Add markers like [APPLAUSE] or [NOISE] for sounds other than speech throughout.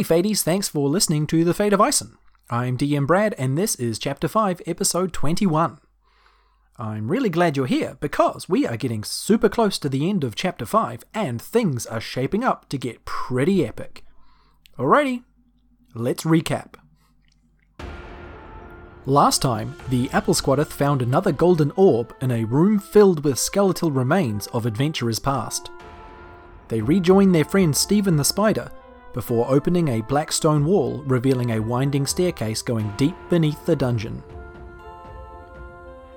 Hey, Fades, thanks for listening to The Fate of Ison. I'm DM Brad, and this is Chapter 5, Episode 21. I'm really glad you're here because we are getting super close to the end of Chapter 5, and things are shaping up to get pretty epic. Alrighty, let's recap. Last time, the Apple Squadeth found another golden orb in a room filled with skeletal remains of adventurers past. They rejoin their friend Stephen the Spider before opening a black stone wall revealing a winding staircase going deep beneath the dungeon.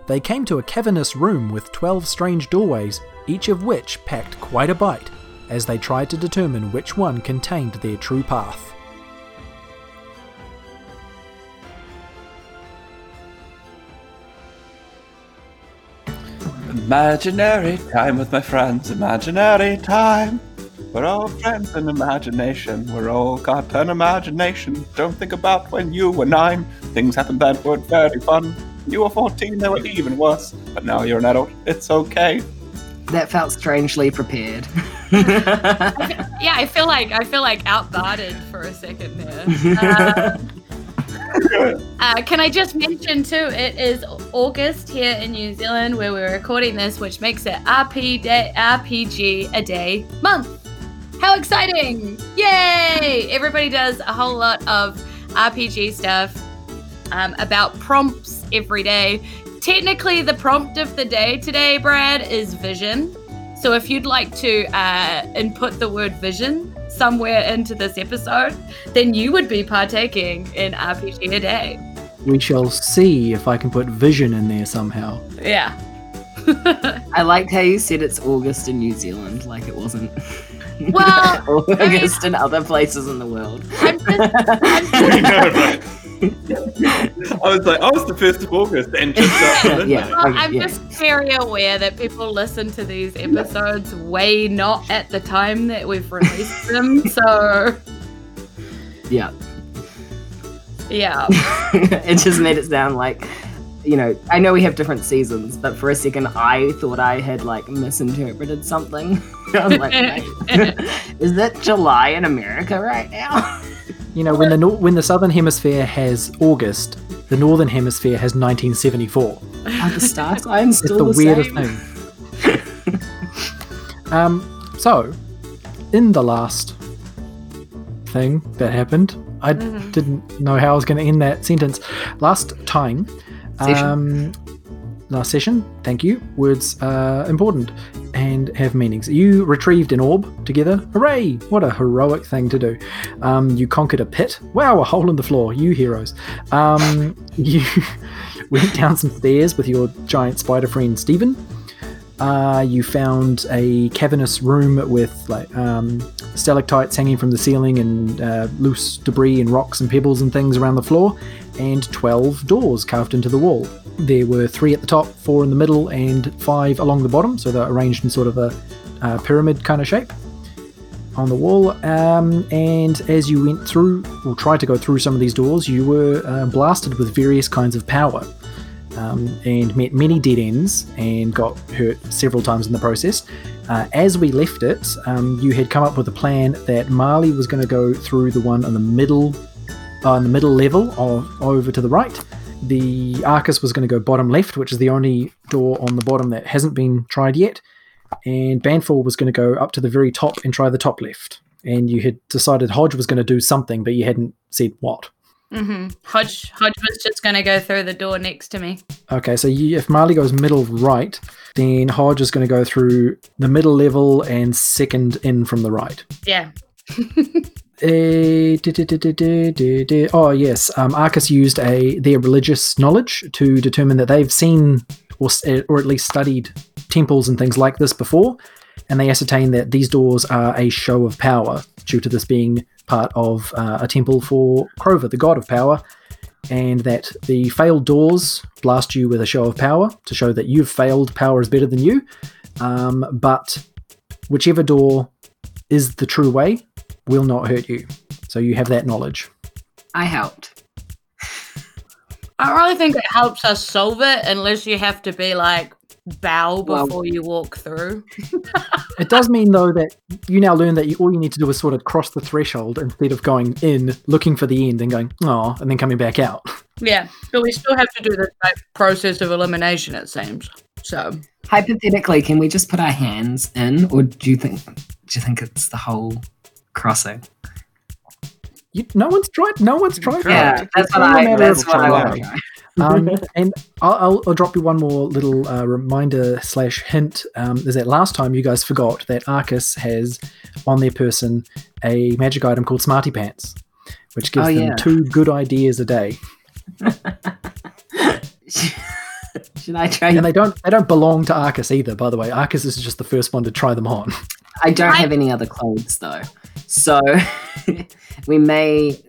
They came to a cavernous room with 12 strange doorways, each of which packed quite a bite, as they tried to determine which one contained their true path. Imaginary time with my friends, imaginary time. We're all friends in imagination. We're all got an imagination. Don't think about when you were nine. Things happened that were very fun. You were 14, they were even worse. But now you're an adult. It's okay. That felt strangely prepared. [LAUGHS] yeah, I feel like I feel like outguarded for a second there. [LAUGHS] Uh, uh, can I just mention too? It is August here in New Zealand where we're recording this, which makes it RP day, RPG a day month. How exciting! Yay! Everybody does a whole lot of RPG stuff um, about prompts every day. Technically, the prompt of the day today, Brad, is vision. So if you'd like to uh, input the word vision somewhere into this episode, then you would be partaking in RPG a day. We shall see if I can put vision in there somehow. Yeah. [LAUGHS] I liked how you said it's August in New Zealand, like it wasn't [LAUGHS] Well, [LAUGHS] August in other places in the world. I'm just, I'm [LAUGHS] just, I was like, oh, it's the 1st of August and just [LAUGHS] uh, yeah, well, I'm yeah. just very aware that people listen to these episodes way not at the time that we've released them. So, yeah. yeah. it just made it sound like you know i know we have different seasons but for a second i thought i had like misinterpreted something [LAUGHS] i was like [LAUGHS] [LAUGHS] is that july in america right now You know, when the nor- when the southern hemisphere has August, the northern hemisphere has 1974. are the star signs It's still the the, weirdest same? thing. um, so, in the last thing that happened, I Mhm. didn't know how I was going to end that sentence. Last time, Um, last session, thank you. Words are important and have meanings. You retrieved an orb together. Hooray! What a heroic thing to do. Um, you conquered a pit. Wow, a hole in the floor. You heroes. Um, [LAUGHS] you went down some stairs with your giant spider friend Stephen. Uh, you found a cavernous room with like um, stalactites hanging from the ceiling and uh, loose debris and rocks and pebbles and things around the floor, and 12 doors carved into the wall. There were three at the top, four in the middle, and five along the bottom, so they're arranged in sort of a uh, pyramid kind of shape on the wall. Um, and as you went through, or tried to go through some of these doors, you were uh, blasted with various kinds of power um, and met many dead ends and got hurt several times in the process. Uh, as we left it, um, you had come up with a plan that Marley was going to go through the one on the middle, uh, on the middle level of over to the right. The Arcus was going to go bottom left, which is the only door on the bottom that hasn't been tried yet. And Banfall was going to go up to the very top and try the top left. And you had decided Hodge was going to do something, but you hadn't said what. Hmm Hodge, Hodge was just going to go through the door next to me. Okay, so you, if Marley goes middle right, then Hodge is going to go through the middle level and second in from the right. Yeah. [LAUGHS] Eh, Oh yes, um, Arcus used a their religious knowledge to determine that they've seen or, eh, or at least studied temples and things like this before, and they ascertained that these doors are a show of power due to this being part of uh, a temple for Crover, the god of power, and that the failed doors blast you with a show of power to show that you've failed, power is better than you. Um, but whichever door is the true way will not hurt you. So you have that knowledge. i helped [LAUGHS] I really think it helps us solve it unless you have to be like bow Well- before you walk through. [LAUGHS] It does mean though that you now learn that you, all you need to do is sort of cross the threshold instead of going in, looking for the end, and going oh, and then coming back out. [LAUGHS] Yeah, but we still have to do the like, process of elimination. It seems so. Hypothetically, can we just put our hands in, or do you think do you think it's the whole crossing? You, no one's tried. No one's tried. Yeah, that's It's what only a I. matter That's what I want trying. to try. Um, and I'll, I'll, I'll drop you one more little uh, reminder slash hint. Um, is that last time you guys forgot that Arcus has on their person a magic item called Smarty Pants, which gives Oh, them two good ideas a day, [LAUGHS] Should I try? and they don't they don't belong to Arcus either. By the way, Arcus is just the first one to try them on. I don't have any other clothes though, so [LAUGHS] we may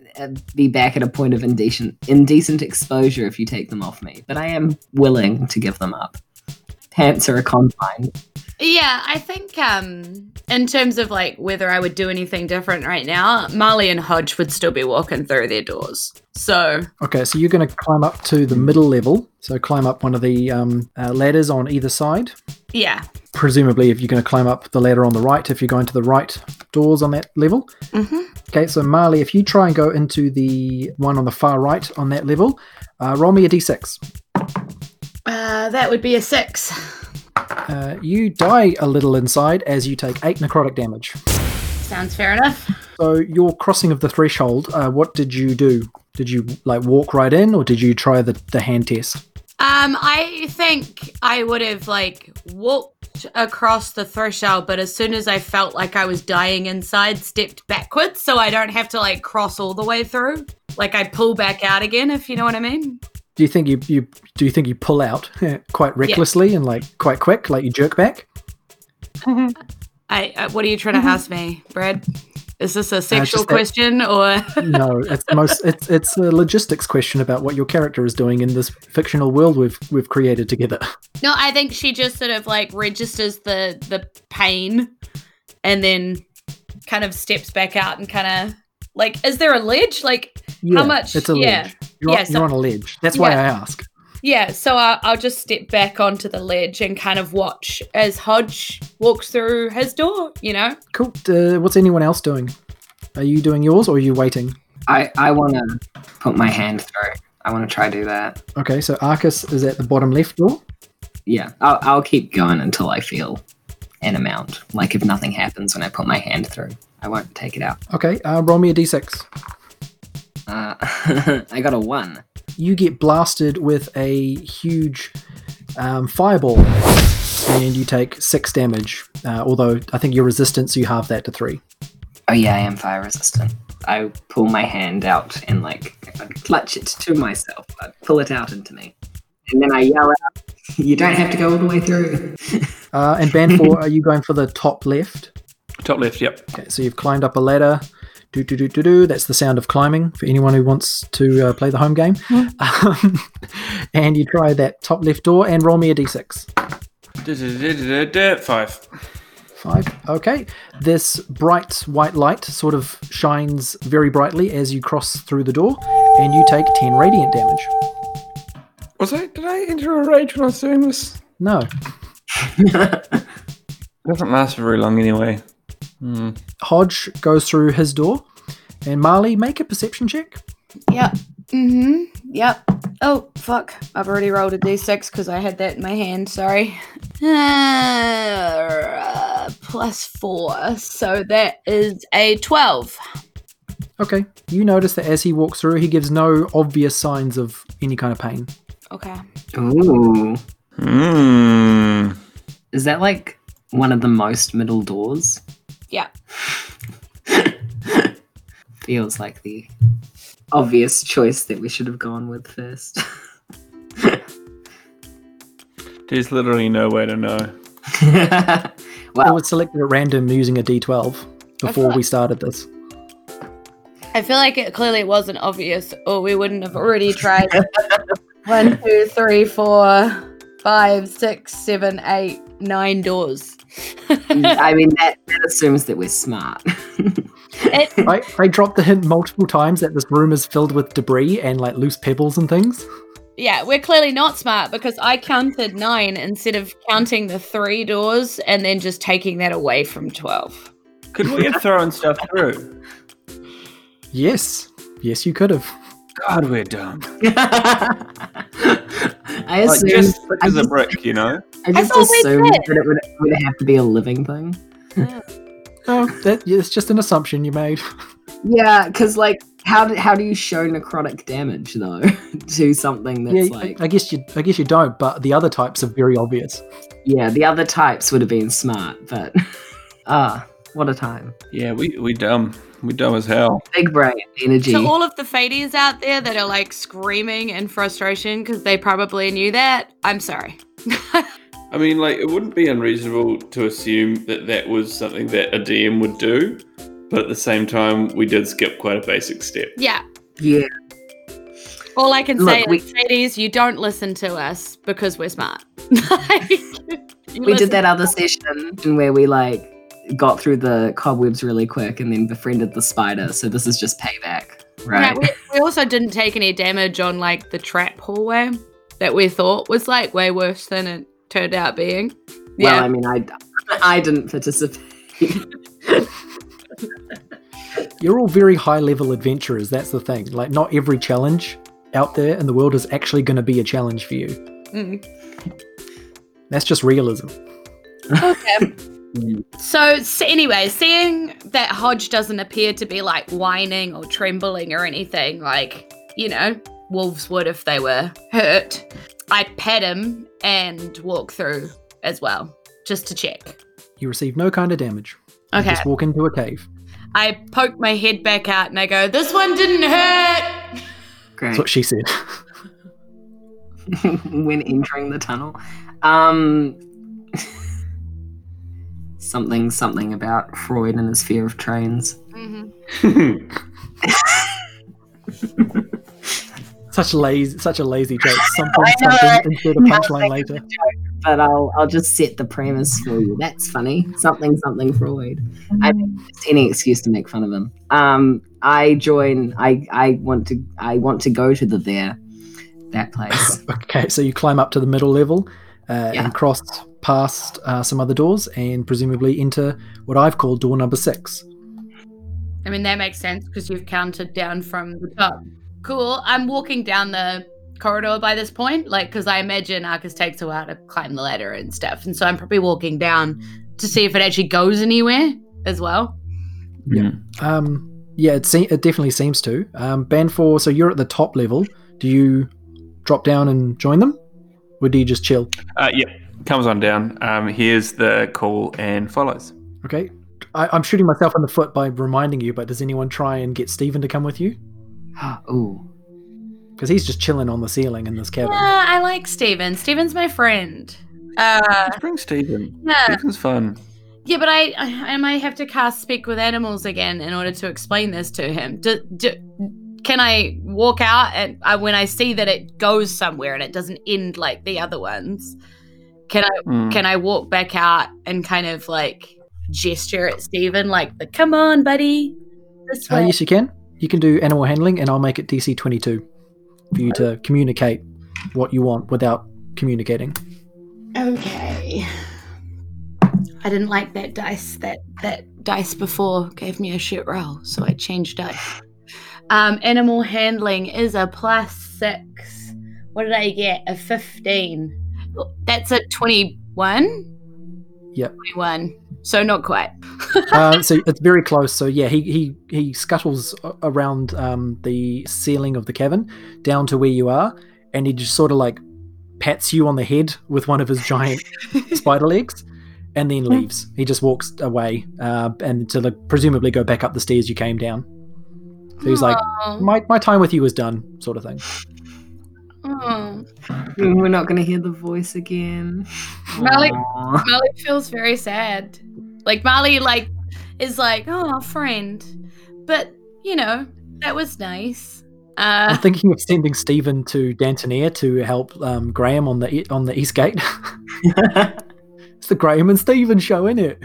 be back at a point of indecent indecent exposure if you take them off me. But I am willing to give them up. Pants are a confine. Yeah, I think um in terms of like whether I would do anything different right now, Marley and Hodge would still be walking through their doors. So Okay, so you're going to climb up to the middle level. So climb up one of the um, uh, ladders on either side. yeah. Presumably if you're going to climb up the ladder on the right if you're going to the right doors on that level. Hmm okay so marley if you try and go into the one on the far right on that level uh, roll me a d6 Uh, that would be a six. uh, you die a little inside as you take eight necrotic damage. Sounds fair enough. so your crossing of the threshold uh, what did you do? Did you like walk right in or did you try the, the hand test Um, I think I would have like walked across the threshold, but as soon as I felt like I was dying inside, stepped backwards so I don't have to like cross all the way through. Like I pull back out again, if you know what I mean. do you think you, you do you think you pull out [LAUGHS] quite recklessly and like quite quick like you jerk back I, uh, what are you trying to ask me, Brad? Is this a uh, sexual just that- question or? no, it's most [LAUGHS] it's it's a logistics question about what your character is doing in this fictional world we've we've created together. No, I think she just sort of like registers the the pain, and then kind of steps back out and kind of like, is there a ledge? Like, Yeah, much- It's a yeah. ledge. You're, Yeah, so- you're on a ledge. That's why Yeah. I ask. Yeah. So I'll, I'll just step back onto the ledge and kind of watch as Hodge walks through his door. You know. Cool. Uh, what's anyone else doing? Are you doing yours or are you waiting? I I want to put my hand through. I want to try do that. Okay, so Arcus is at the bottom left door. Yeah, I'll I'll keep going until I feel an amount. Like if nothing happens when I put my hand through, I won't take it out. Okay, uh, roll me a d6. Uh, [LAUGHS] I got a one. You get blasted with a huge um, fireball, and you take six damage. Uh, although I think your resistance, you halve that to three. Oh yeah, I am fire resistant. I pull my hand out and like I clutch it to myself. I pull it out into me, and then I yell out, "You don't have to go all the way through." [LAUGHS] Uh, and Banfor, are you going for the top left? Top left, yep. Okay, so you've climbed up a ladder. Do do do do do. That's the sound of climbing for anyone who wants to uh, play the home game. Um, [LAUGHS] and you try that top left door and roll me a d6. Du-du-du-du-du-du, Five. Five. Okay. This bright white light sort of shines very brightly as you cross through the door, and you take ten radiant damage. Was I? Did I enter a rage when I was doing this? No. It [LAUGHS] doesn't last for very long anyway. Hmm. Hodge goes through his door, and Marley make a perception check. Yep. Mm-hmm. Yep. Oh fuck! I've already rolled a d6 because I had that in my hand. Sorry. Uh, plus four, so that is a twelve. Okay. You notice that as he walks through, he gives no obvious signs of any kind of pain. Okay. Ooh, Hmm. is that like one of the most middle doors? Yeah. Feels like the obvious choice that we should have gone with first. [LAUGHS] There's literally no way to know. [LAUGHS] I well, would select it at random using a d12 before we started this. I feel like it clearly wasn't obvious, or we wouldn't have already tried. [LAUGHS] One, two, three, four, five, six, seven, eight, nine doors. Mm, I mean that, that assumes that we're smart. It, [LAUGHS] I, I dropped the hint multiple times that this room is filled with debris and like loose pebbles and things. yeah, we're clearly not smart because I counted nine instead of counting the three doors and then just taking that away from 12. Could we have thrown stuff through? Yes. Yes, you could have. God, we're dumb. [LAUGHS] I Like, assumed, just I because a brick, you know? I just thought we assumed did. that it would, would have to be a living thing. Oh, [LAUGHS] that yeah, it's just an assumption you made. [LAUGHS] Yeah, because like, how do how do you show necrotic damage though [LAUGHS] to something that's yeah, like? I, I guess you I guess you don't, but the other types are very obvious. Yeah, the other types would have been smart, but ah, what a time! Yeah, we we dumb. We dumb as hell. Big brain energy. To all of the Fadies out there that are like screaming in frustration because they probably knew that, I'm sorry. I mean, like, it wouldn't be unreasonable to assume that that was something that a DM would do, but at the same time, we did skip quite a basic step. yeah. yeah, All I can Look, say we- is, Fadies, you don't listen to us because we're smart. [LAUGHS] Like, we did that other session where we like got through the cobwebs really quick and then befriended the spider. So this is just payback, Yeah, right? we, we also didn't take any damage on like the trap hallway that we thought was like way worse than it turned out being. Well, Yeah. I mean, I I didn't participate. [LAUGHS] You're all very high level adventurers. That's the thing. Like, not every challenge out there in the world is actually going to be a challenge for you. Mm. That's just realism. Okay. [LAUGHS] So, so anyway, seeing that Hodge doesn't appear to be like whining or trembling or anything, like, you know, wolves would if they were hurt, I pet him and walk through as well, just to check. You receive no kind of damage. You Okay. just walk into a cave. I poke my head back out and I go, This one didn't hurt. Great. That's what she said. [LAUGHS] when entering the tunnel. Um, something, something about Freud and his fear of trains. hmm [LAUGHS] [LAUGHS] Such lazy, such a lazy joke. Something, [LAUGHS] I know something instead of punchline later. But I'll, I'll just set the premise for you. That's funny. Something, something Freud. I mean, any excuse to make fun of him. Um, I join. I, I want to. I want to go to the there, that place. [LAUGHS] Okay, so you climb up to the middle level uh, Yeah. and cross past uh, some other doors and presumably into what I've called door number six. I mean, that makes sense because you've counted down from the top. Cool. I'm walking down the corridor by this point, like, because I imagine Arcus takes a while to climb the ladder and stuff. And so I'm probably walking down to see if it actually goes anywhere as well. Yeah. Um, yeah, it, se- it definitely seems to. Um, Banfor, so you're at the top level. Do you drop down and join them? Or do you just chill? Uh, yeah, comes on down. Um, here's the call and follows. Okay. I, I'm shooting myself in the foot by reminding you, but does anyone try and get Stephen to come with you? [GASPS] Ooh. Because he's just chilling on the ceiling in this cabin. Yeah, I like Steven. Steven's my friend. Uh, Bring Stephen. yeah. Stephen's fun. Yeah, but I, I I might have to cast Speak with Animals again in order to explain this to him. Do, do, can I walk out and I, when I see that it goes somewhere and it doesn't end like the other ones? Can I Mm. can I walk back out and kind of like gesture at Steven like the come on, buddy, this Uh, way? yes, you can. You can do animal handling, and I'll make it DC 22 for you to communicate what you want without communicating. Okay. I didn't like that dice. That that dice before gave me a shit roll, so I changed dice. Um, animal handling is a plus six. What did I get? A fifteen. That's a twenty-one. Yep. Twenty-one. So not quite. uh, [LAUGHS] so it's very close. So yeah, he he he scuttles around um, the ceiling of the cabin down to where you are, and he just sort of like pats you on the head with one of his giant [LAUGHS] spider legs, and then leaves. He just walks away, uh, and to like, presumably go back up the stairs you came down. So he's like, Oh, my my time with you is done, sort of thing. Oh. We're not going to hear the voice again. Malik- Aw. Molly feels very sad. Like Molly, like is like, oh, friend, but you know that was nice. Uh, I'm thinking of sending Stephen to Dantonia to help um, Graham on the on the East Gate. [LAUGHS] it's the Graham and Stephen show, isn't it?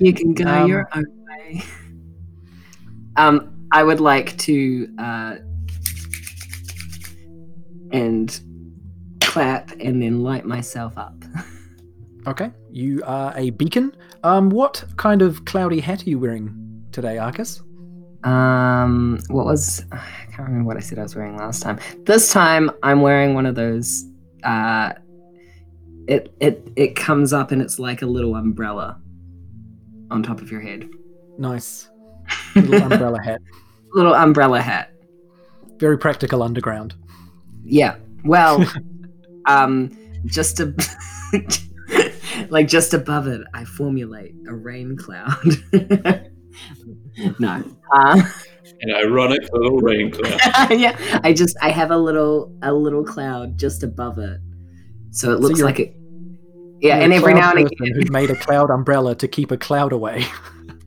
you can go Um, your own way. Um, I would like to uh, and clap and then light myself up. [LAUGHS] Okay, you are a beacon. Um, what kind of cloudy hat are you wearing today, Arcus? Um, what was I can't remember what I said I was wearing last time. This time I'm wearing one of those. Uh, it it it comes up and it's like a little umbrella on top of your head. Nice little [LAUGHS] umbrella hat. Little umbrella hat. Very practical underground. Yeah. Well, [LAUGHS] um, just a [LAUGHS] like just above it, I formulate a rain cloud. [LAUGHS] no. Uh, An ironic little rain cloud. yeah, I just I have a little a little cloud just above it, so it looks you're- like it. Yeah, and every now and again, who's made a cloud umbrella to keep a cloud away.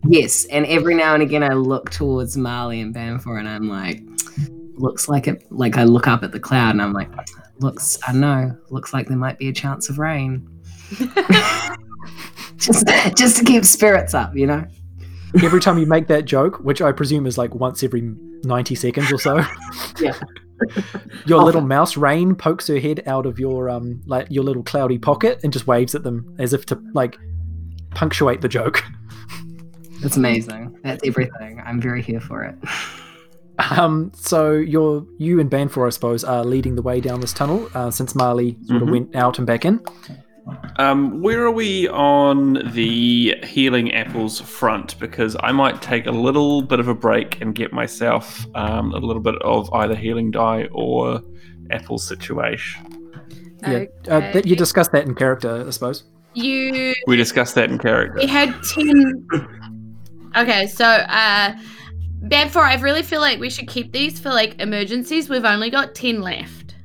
yes, and every now and again, I look towards Marley and Banfor, and I'm like, looks like it. Like I look up at the cloud, and I'm like, looks. I know. Looks like there might be a chance of rain. [LAUGHS] [LAUGHS] just just to keep spirits up, you know. every time you make that joke, which I presume is like once every 90 seconds or so. [LAUGHS] Yeah. Your Oh. little mouse Rain pokes her head out of your um like your little cloudy pocket and just waves at them as if to like punctuate the joke. That's amazing. That's everything. I'm very here for it. Um so you're you and Banfor I suppose are leading the way down this tunnel uh, since Marley sort of Mhm. went out and back in. Um, where are we on the healing apples front? Because I might take a little bit of a break and get myself um, a little bit of either healing dye or apple situation. Yeah. Uh, th- you discussed that in character, I suppose. You We discussed that in character. we had ten. Okay, so uh, Banfor, I really feel like we should keep these for like emergencies. We've only got ten left.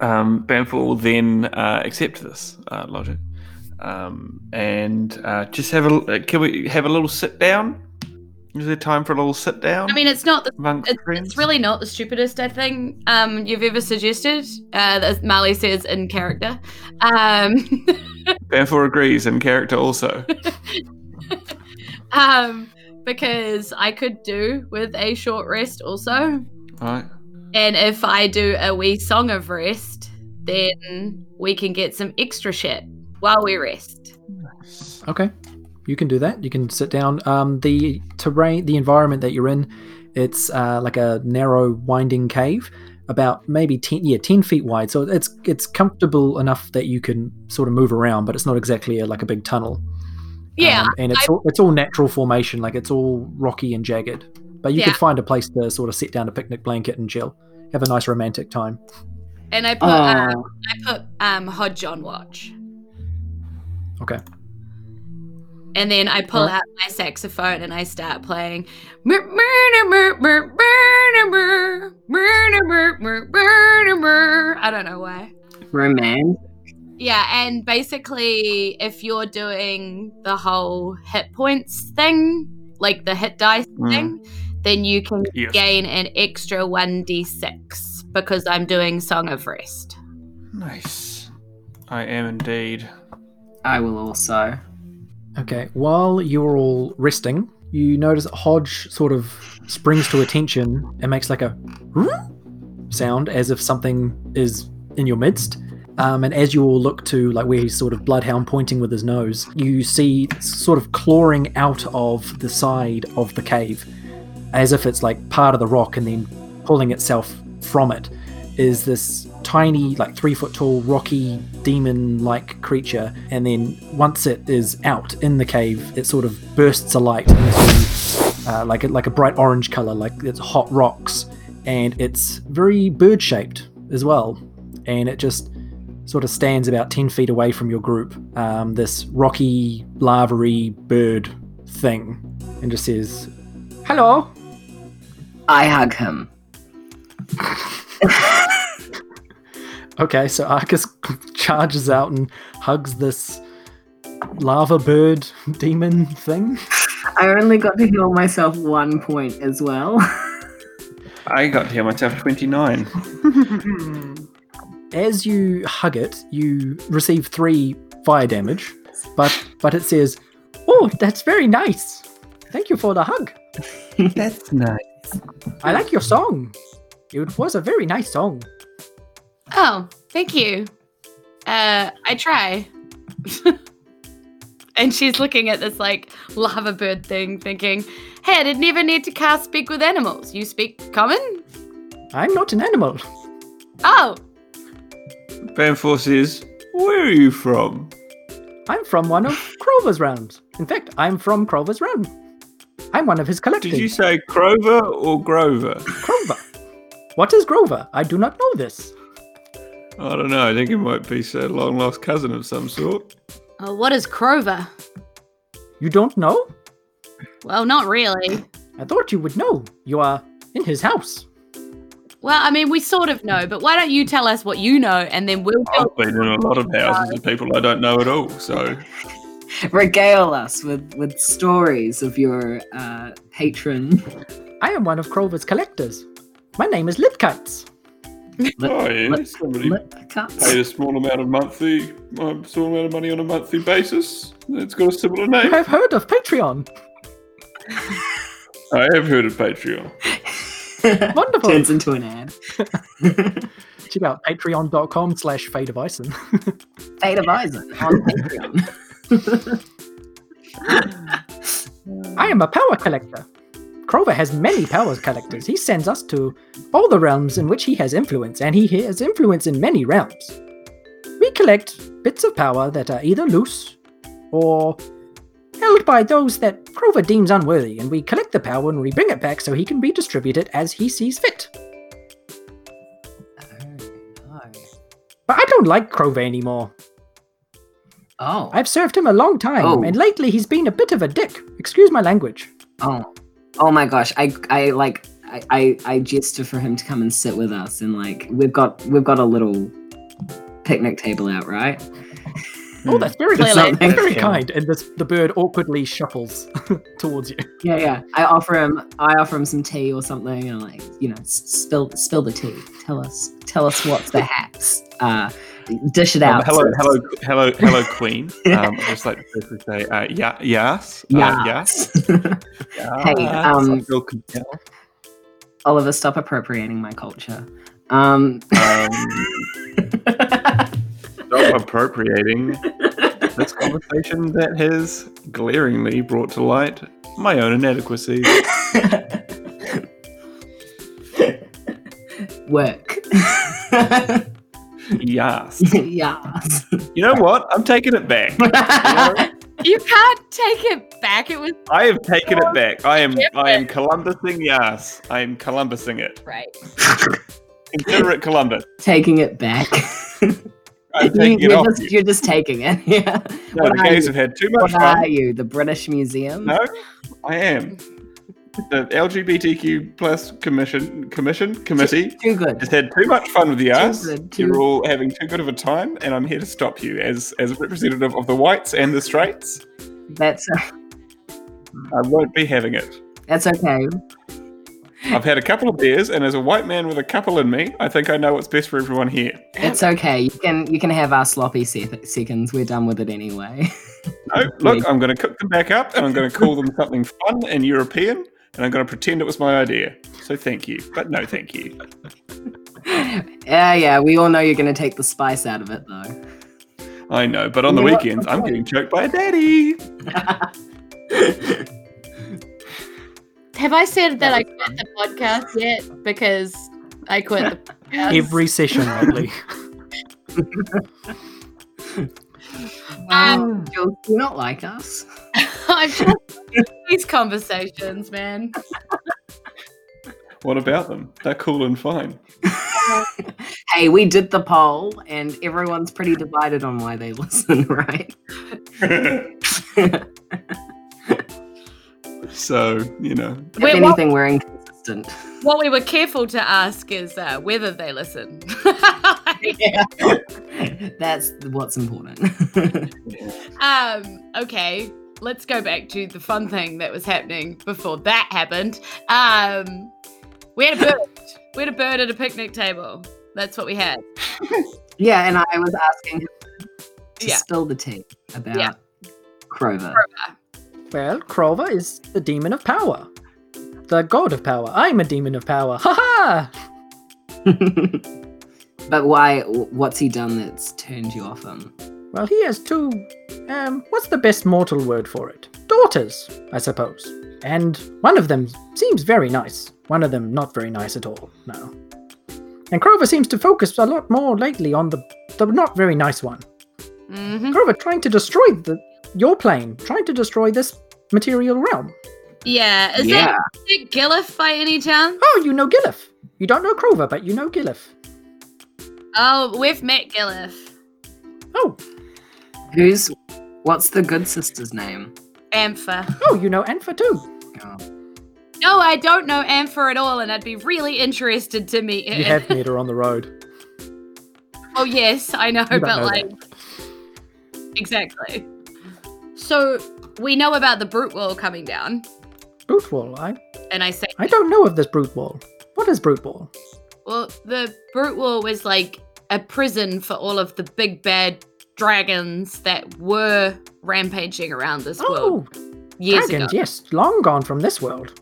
Um, will then uh, accept this uh, logic um, and uh, just have a. uh, Can we have a little sit down? Is there time for a little sit down? I mean, it's not the it's, it's really not the stupidest I think um, you've ever suggested. Uh, as Marley says in character. Um, [LAUGHS] agrees in character also. [LAUGHS] um, because I could do with a short rest also. right. And if I do a wee song of rest, then we can get some extra shit while we rest. Okay, you can do that. You can sit down. Um, the terrain, the environment that you're in, it's uh, like a narrow, winding cave, about maybe ten, yeah, ten feet wide. So it's it's comfortable enough that you can sort of move around, but it's not exactly a, like a big tunnel. Yeah, um, and it's all, it's all natural formation, like it's all rocky and jagged. But you yeah. could find a place to sort of sit down a picnic blanket and chill, have a nice romantic time. And I put uh, um, I put um, Hodge on watch. Okay. And then I pull right. out my saxophone and I start playing. I don't know why. Romance yeah, and basically, if you're doing the whole hit points thing, like the hit dice Mm. thing, then you can Yes. gain an extra 1d6 because I'm doing Song of Rest. Nice. I am indeed. I will also. Okay, while you're all resting, you notice Hodge sort of springs to attention and makes like a sound as if something is in your midst. Um, and as you all look to like where he's sort of bloodhound pointing with his nose, you see sort of clawing out of the side of the cave, as if it's like part of the rock and then pulling itself from it, is this tiny, like three foot tall, rocky demon like creature. And then once it is out in the cave, it sort of bursts alight into uh, like, a, like a bright orange color, like it's hot rocks. And it's very bird shaped as well. And it just sort of stands about 10 feet away from your group, um, this rocky, lavary bird thing, and just says, Hello. I hug him. [LAUGHS] Okay, so Arcus [LAUGHS] charges out and hugs this lava bird demon thing. I only got to heal myself one point as well. I got to heal myself 29. [LAUGHS] As you hug it, you receive three fire damage, but but it says, "Oh, that's very nice. Thank you for the hug. [LAUGHS] That's nice. I like your song. It was a very nice song. Oh, thank you. Uh, I try. [LAUGHS] and she's looking at this like lava bird thing, thinking, "Hey, I did never need to cast speak with animals. You speak common? I'm not an animal. Oh, Banforces, where are you from? I'm from one of [LAUGHS] Crover's realms. In fact, I'm from Crover's realm. I'm one of his collectors. Did you say Crover or Grover? Grover. What is Grover? I do not know this. I don't know. I think it might be a long lost cousin of some sort. oh what is Crover? You don't know? Well, not really. I thought you would know. You are in his house. Well, I mean, we sort of know, but why don't you tell us what you know, and then we'll I've been in a lot of houses of people I don't know at all, so [LAUGHS] Regale us with, with stories of your uh, patron. I am one of Crover's collectors. My name is Litkites. oh yeah, somebody Lip paid a small amount of monthly, a small amount of money on a monthly basis. It's got a similar name. I've heard of Patreon. I have heard of Patreon. [LAUGHS] [LAUGHS] Wonderful. Turns into an ad. [LAUGHS] Check out patreon.com slash fate of Ison. Fate of Ison on Patreon. [LAUGHS] I am a power collector. Crover has many power collectors. He sends us to all the realms in which he has influence, and he has influence in many realms. We collect bits of power that are either loose or held by those that Crover deems unworthy, and we collect the power and we bring it back so he can be distributed as he sees fit. But I don't like Crover anymore. Oh. I've served him a long time, Oh. and lately he's been a bit of a dick. Excuse my language. Oh. Oh my gosh. I I like I, I I gesture for him to come and sit with us and like we've got we've got a little picnic table out, right? Oh, that's very, That's that's very kind. And this, the bird awkwardly shuffles [LAUGHS] towards you. Yeah, yeah. I offer him I offer him some tea or something and like, you know, spill spill the tea. Tell us tell us what's perhaps uh dish it Um, out. hello, to hello, hello, hello, [LAUGHS] Queen. Um, I'd just like to firstly say, uh, yeah, yes, uh, yes. Yeah. [LAUGHS] Hey, um, I feel compelled. Oliver, stop appropriating my culture. Um Um, stop appropriating this conversation that has glaringly brought to light my own inadequacies. [LAUGHS] work. [LAUGHS] Yes. [LAUGHS] yes. You know what? I'm taking it back. You know, You can't take it back. It was I have taken it back. I am I am Columbusing yes. I am Columbusing it. right. Consider it Columbus. taking it back. I'm you, it off. just, you. you're just taking it. [LAUGHS] Yeah. No, what the gays have had too much What are you? The British Museum? No, I am. The LGBTQ plus commission commission committee Too good. has had too much fun with the too- You're all having too good of a time, and I'm here to stop you as as a representative of the whites and the straights. That's [LAUGHS] I won't be having it. that's okay. I've had a couple of beers, and as a white man with a couple in me, I think I know what's best for everyone here. It's okay. You can you can have our sloppy se- seconds. We're done with it anyway. [LAUGHS] No, look, I'm going to cook them back up, and I'm going to call them something fun and European, and I'm going to pretend it was my idea. So thank you, but no thank you. yeah, yeah. We all know you're going to take the spice out of it, though. I know, but on the You what? weekends, I'm getting choked by a daddy. [LAUGHS] Have I said that I quit the podcast yet? Because I quit the [LAUGHS] podcast. Every session lately. [LAUGHS] Um, Jules, do you not like us? [LAUGHS] I'm just these conversations, man. What about them? They're cool and fine. Hey, we did the poll, and everyone's pretty divided on why they listen, right? So, you know, If Wait, what- anything, we're inconsistent. What we were careful to ask is uh, whether they listen. [LAUGHS] yeah. [LAUGHS] That's what's important. [LAUGHS] um, okay, let's go back to the fun thing that was happening before that happened. Um, we had a bird. We had a bird at a picnic table. That's what we had. yeah, and I was asking him to Yeah. spill the tea about Yeah. Crover. Well, Crover is the demon of power. The god of power. I'm a demon of power. [LAUGHS] Ha ha! [LAUGHS] But why? What's he done that's turned you off him? Well, he has two. Um, what's the best mortal word for it? Daughters, I suppose. And one of them seems very nice. One of them not very nice at all. No. And Crover seems to focus a lot more lately on the the not very nice one. hmm Crover trying to destroy the your plane, trying to destroy this material realm. Yeah. Is yeah. it, is it Gillif by any chance? Oh, you know Gillif. You don't know Crover, but you know Gillif. Oh, we've met Gillif. Oh, Who's? What's the good sister's name? Ampha. oh, you know Anfa too. Oh. No, I don't know Ampha at all, and I'd be really interested to meet her. You have met her on the road. [LAUGHS] Oh yes, I know, You but know like exactly. So we know about the brute wall coming down, Brute wall. I and I say, I don't know of this brute wall. What is brute wall? well, the brute wall was like a prison for all of the big bad dragons that were rampaging around this oh, world Oh, years dragons. ago. Yes, long gone from this world.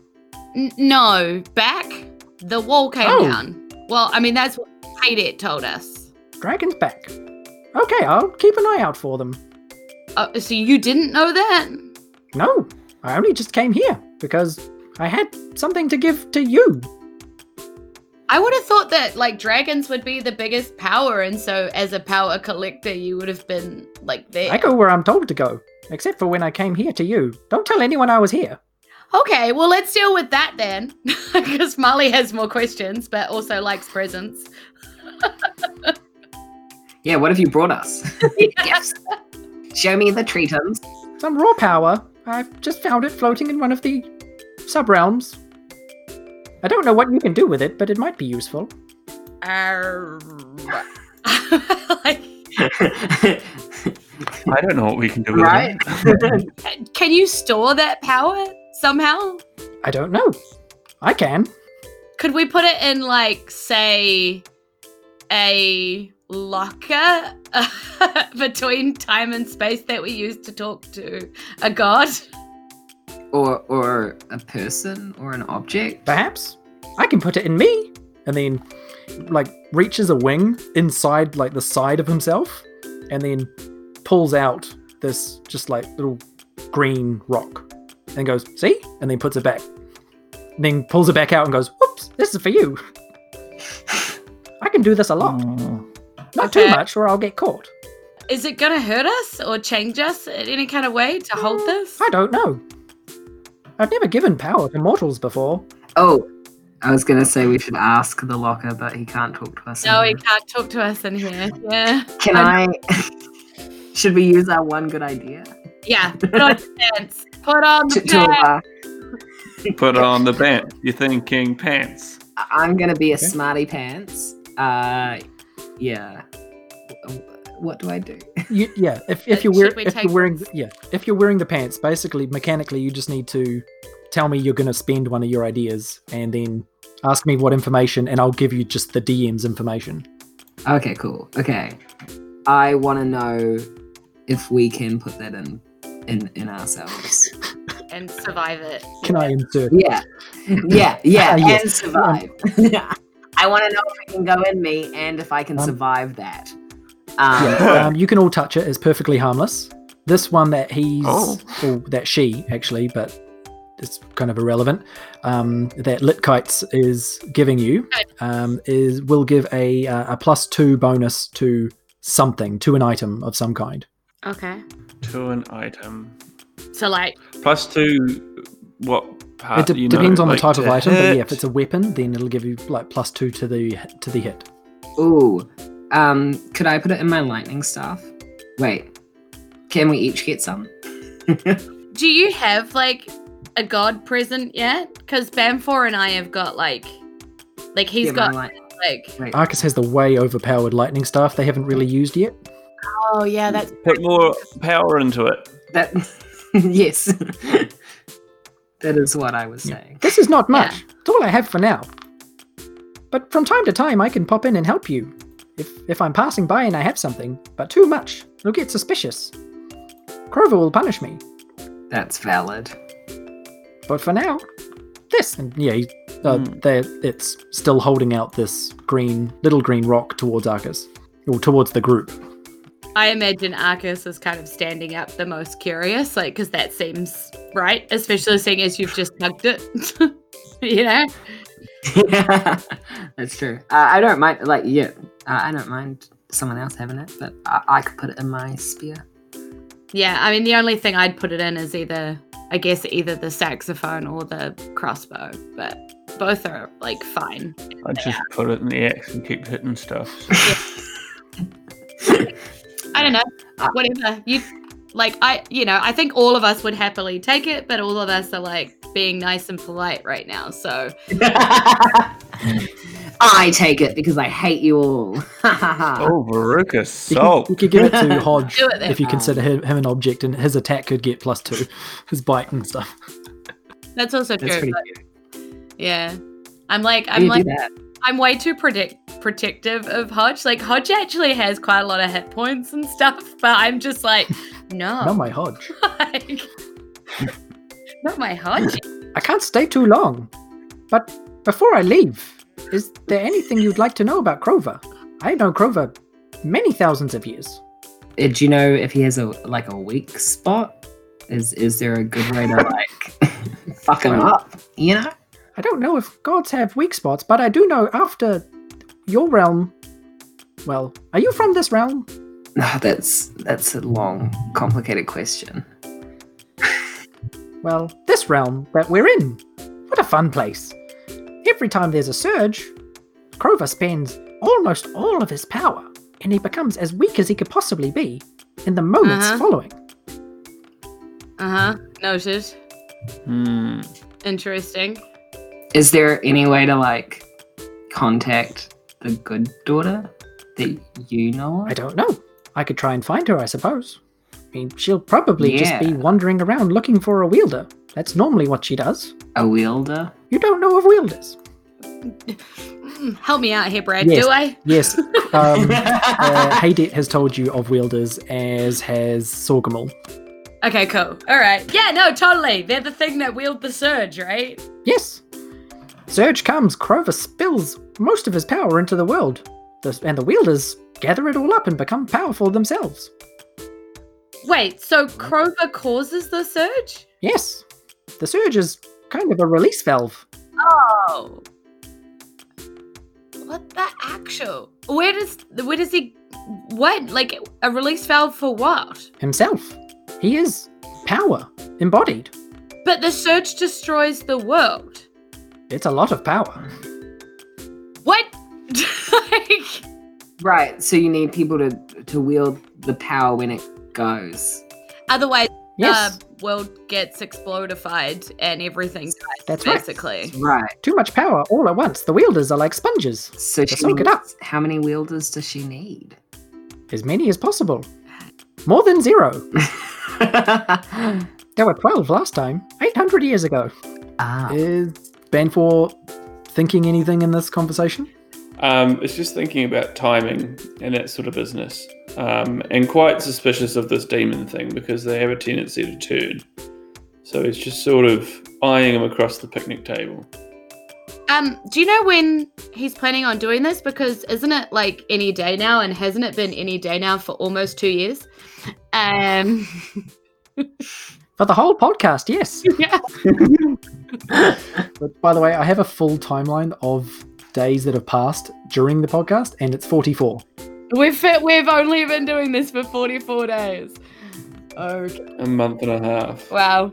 N- no, back the wall came Oh. down. Well, I mean that's what Haydet told us. Dragons back. Okay, I'll keep an eye out for them. Uh, so you didn't know that? No, I only just came here because I had something to give to you. I would have thought that like dragons would be the biggest power, and so as a power collector, you would have been like there. I go where I'm told to go, except for when I came here to you. Don't tell anyone I was here. Okay, well let's deal with that then, [LAUGHS] because Molly has more questions, but also likes presents. [LAUGHS] Yeah. What have you brought us? [LAUGHS] Gifts. Show me the treatums. Some raw power. I've just found it floating in one of the sub realms. I don't know what you can do with it, but it might be useful. Arr. [LAUGHS] I don't know what we can do with right. it. [LAUGHS] can you store that power somehow? I don't know. I can. Could we put it in like, say, a locker [LAUGHS] between time and space that we use to talk to a god? or or a person or an object. Perhaps. I can put it in me. And then, like, reaches a wing inside, like, the side of himself. And then pulls out this just, like, little green rock. And goes, see? And then puts it back. and then pulls it back out and goes, whoops, this is for you. [LAUGHS] I can do this a lot. Oh. Not too much, or I'll get caught. Is it gonna hurt us or change us in any kind of way to hold this? I don't know. I've never given power to mortals before. Oh, I was gonna say we should ask the locker, but he can't talk to us. No, he can't talk to us in here. Yeah. Can I? [LAUGHS] should we use our one good idea? Yeah. Put on your [LAUGHS] pants. Put on the To, to, pants. uh, Put on the pants. You're thinking pants. I- I'm gonna be a Okay. smarty pants. Uh, yeah. What do I do? You, yeah, [LAUGHS] if, if Uh, you're wear, should we if you're wearing this? yeah if you're wearing the pants, basically mechanically you just need to tell me you're going to spend one of your ideas and then ask me what information, and I'll give you just the DM's information. Okay, cool. Okay, I want to know if we can put that in in in ourselves. [LAUGHS] and survive it. Can I insert? Yeah, yeah, [LAUGHS] yeah, Yes. and survive. I want to know if it can go in me and if I can Um, survive that. Um, Yeah, um, you can all touch it. It's perfectly harmless. This one that he's Oh. or that she actually, but it's kind of irrelevant. Um, that Litkites is giving you um, is will give a uh, a plus two bonus to something to an item of some kind. Okay. To an item. So like Plus two. What part? it de- you know, depends on the type of to item, but yeah, if it's a weapon, then it'll give you like plus two to the to the hit. Ooh, um, could I put it in my lightning staff? Wait, can we each get some? [LAUGHS] do you have like a god present yet? Because Banfor and I have got like like he's Yeah, got light- like Wait, Arcus has the way overpowered lightning staff. They haven't really used yet. Oh yeah, that's Put more power into it. that. [LAUGHS] yes, [LAUGHS] that is what I was Yeah. saying. This is not much. Yeah. It's all I have for now. But from time to time, I can pop in and help you. If if I'm passing by and I have something, but too much, it'll get suspicious. Crover will punish me. That's valid. But for now, this and yeah, he Uh, they it's still holding out this green little green rock towards Arcus, or towards the group. I imagine Arcus is kind of standing up the most curious, like, because that seems right, especially seeing as you've just hugged it. [LAUGHS] you know? [LAUGHS] That's true. Uh, I don't mind, like, yeah, uh, I don't mind someone else having it, but I, I could put it in my spear. Yeah, I mean, the only thing I'd put it in is either, I guess, either the saxophone or the crossbow, but both are, like, fine. I just put it in the X and keep hitting stuff. [LAUGHS] [LAUGHS] I don't know. Uh, Whatever. You, like, I, you know, I think all of us would happily take it, but all of us are, like, being nice and polite right now, so. [LAUGHS] I take it because I hate you all. [LAUGHS] oh, Veruca, You, so you could give it to [LAUGHS] Hodge it if you consider him, him an object, and his attack could get plus two, his bite and stuff. That's also That's true. pretty but- yeah. I'm like, I'm like, that? I'm way too predict protective of Hodge. Like Hodge actually has quite a lot of hit points and stuff, [LAUGHS] but I'm just like, [LAUGHS] no, Not my Hodge. [LAUGHS] like, not my Hodge. I can't stay too long. But before I leave, is there anything you'd like to know about Crover? I know Crover many thousands of years. Uh, Do you know if he has a like a weak spot? Is is there a good way to like fuck him up? You know? I don't know if gods have weak spots, but I do know after your realm. Well, are you from this realm? [LAUGHS] Ah, that's that's a long, complicated question. Well, this realm that we're in. What a fun place. Every time there's a surge, Crover spends almost all of his power, and he becomes as weak as he could possibly be in the moments Uh-huh. following. Uh huh. Noted. Hmm. Interesting. Is there any way to like contact the good daughter that you know I don't know. I could try and find her, I suppose. I mean, she'll probably just be wandering around looking for a wielder. That's normally what she does. A wielder? You don't know of wielders? Mm, [LAUGHS] Help me out here, Brad. Yes. Do I? Yes. [LAUGHS] Um, uh, Haydet has told you of wielders, as has Sorgamel. Okay, cool. All right. Yeah, no, totally. They're the thing that wield the surge, right? Yes. Surge comes, Crover spills most of his power into the world, and the wielders gather it all up and become powerful themselves. Wait, so Crover causes the surge? Yes. The surge is kind of a release valve. Oh. What the actual? Where does where does he what? Like a release valve for what? Himself. He is power embodied. But the surge destroys the world. It's a lot of power. What? [LAUGHS] like, Right, so you need people to to wield the power when it goes. otherwise Yes, the world gets explodified and everything dies, that's right. basically. Right. Too much power all at once. The wielders are like sponges. So To she soak it up. how many wielders does she need? As many as possible. More than zero. [LAUGHS] There were 12 last time, 800 years ago. ah. Is Banfor thinking anything in this conversation? Um, it's just thinking about timing and that sort of business. Um, and quite suspicious of this demon thing because they have a tendency to turn. So it's just sort of eyeing him across the picnic table. Um, do you know when he's planning on doing this? Because isn't it like any day now, and hasn't it been any day now for almost two years? Um, [LAUGHS] For the whole podcast, yes. [LAUGHS] yeah. [LAUGHS] But by the way, I have a full timeline of days that have passed during the podcast, and it's 44. We've we've only been doing this for forty four days. Okay. A month and a half. Wow.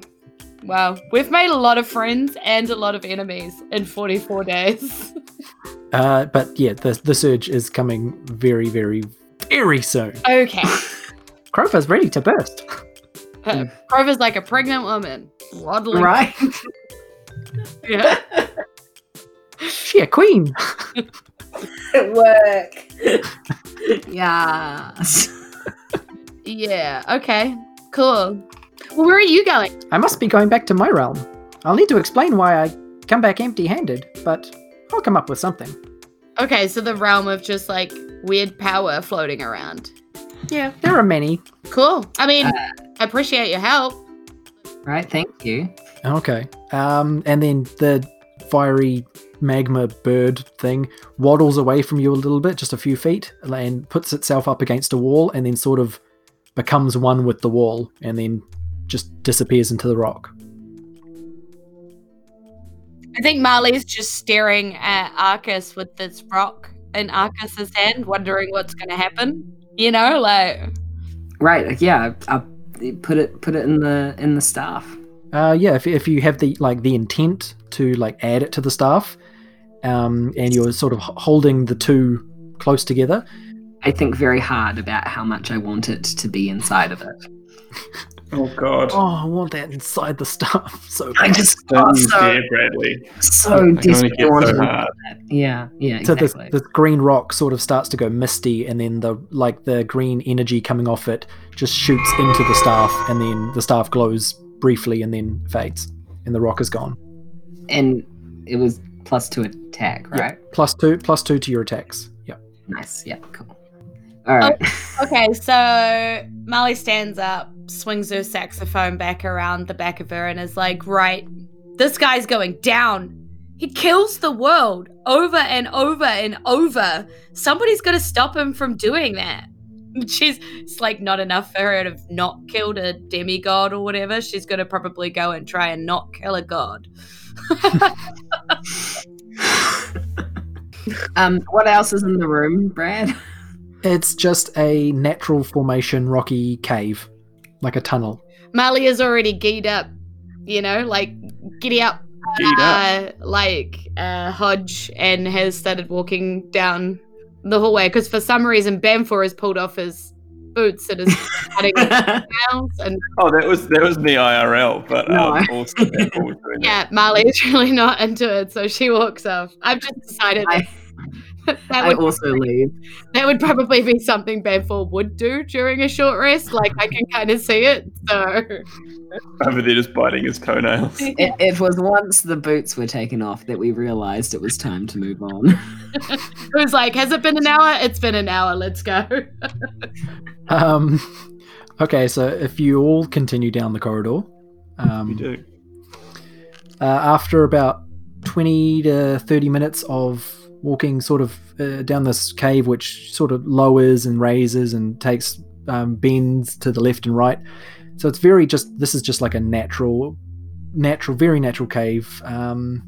Wow. We've made a lot of friends and a lot of enemies in 44 days. [LAUGHS] Uh, but yeah, the, the surge is coming very, very, very soon. Okay. [LAUGHS] Crover's ready to burst. Crover's like a pregnant woman. Waddling. Right. [LAUGHS] Yeah. [LAUGHS] She a queen. [LAUGHS] Work. [LAUGHS] yeah. Yeah. Okay. Cool. Well, where are you going? I must be going back to my realm. I'll need to explain why I come back empty handed, but I'll come up with something. Okay, so the realm of just like weird power floating around. Yeah, there are many. Cool. I mean, uh, I appreciate your help. Right. Thank you. Okay. Um, and then the fiery magma bird thing waddles away from you a little bit, just a few feet, and puts itself up against a wall, and then sort of becomes one with the wall, and then just disappears into the rock. I think Marley's just staring at Arcus with this rock in Arcus's hand, wondering what's going to happen. You know, like Right. Yeah. I, I put it put it in the in the staff. Uh, yeah, if, if you have the like the intent to like add it to the staff, um, and you're sort of holding the two close together, I think very hard about how much I want it to be inside of it. [LAUGHS] Oh God. oh, I want that inside the staff. [LAUGHS] So I just Don't oh, so, dare, Bradley. so I desperately get so hard. do. Yeah. Yeah. so Exactly. this this green rock sort of starts to go misty, and then the like the green energy coming off it just shoots into the staff, and then the staff glows briefly, and then fades, and the rock is gone. and it was plus two attack, Yeah. right? Plus two, plus two to your attacks. Yep. Nice. Yeah. Cool. All right. Okay, so Molly stands up, swings her saxophone back around the back of her, and is like, Right, this guy's going down. He kills the world over and over and over. Somebody's got to stop him from doing that. [LAUGHS] She's it's like not enough for her to have not killed a demigod or whatever. She's going to probably go and try and not kill a god. [LAUGHS] um, what else is in the room, Brad? It's just a natural formation rocky cave, like a tunnel. Molly is already geared up, you know, like giddy up Geared up. uh, like uh, Hodge and has started walking down the hallway because for some reason Banfor has pulled off his boots and is cutting [LAUGHS] nails and Oh, that was that was me IRL, but No. um, also Banfor [LAUGHS] yeah, Marley is [LAUGHS] really not into it, so she walks off. I've just decided I- that I would also leave. that would probably be something Banfor would do during a short rest. Like I can kind of see it. So over there just biting his toenails. [LAUGHS] It, it was once the boots were taken off that we realized it was time to move on. [LAUGHS] it was like, has it been an hour? It's been an hour. Let's go. [LAUGHS] Um, okay, so if you all continue down the corridor, um, We do. uh, after about 20 to 30 minutes of walking sort of uh, down this cave which sort of lowers and raises and takes um, bends to the left and right so it's very just this is just like a natural natural very natural cave um,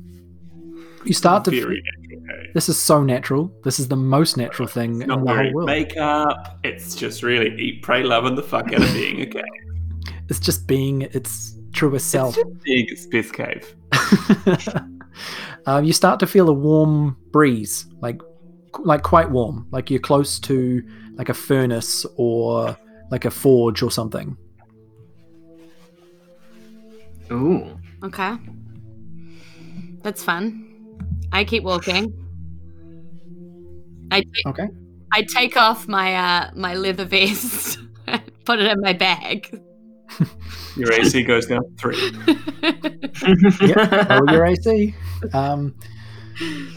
you start to very natural. Okay. this is so natural this is the most natural thing Not in the whole world makeup. It's just really eat, pray, love, and the fuck out of being a cave. [LAUGHS] it's just being its truest self It's just being its best cave. [LAUGHS] um, you start to feel a warm breeze, like like quite warm, like you're close to like a furnace or like a forge or something. Ooh. Okay. That's fun. I keep walking. I take, Okay. I take off my uh my leather vest, [LAUGHS] put it in my bag. [LAUGHS] Your AC goes down three. [LAUGHS] Yep. Roll your AC. Um,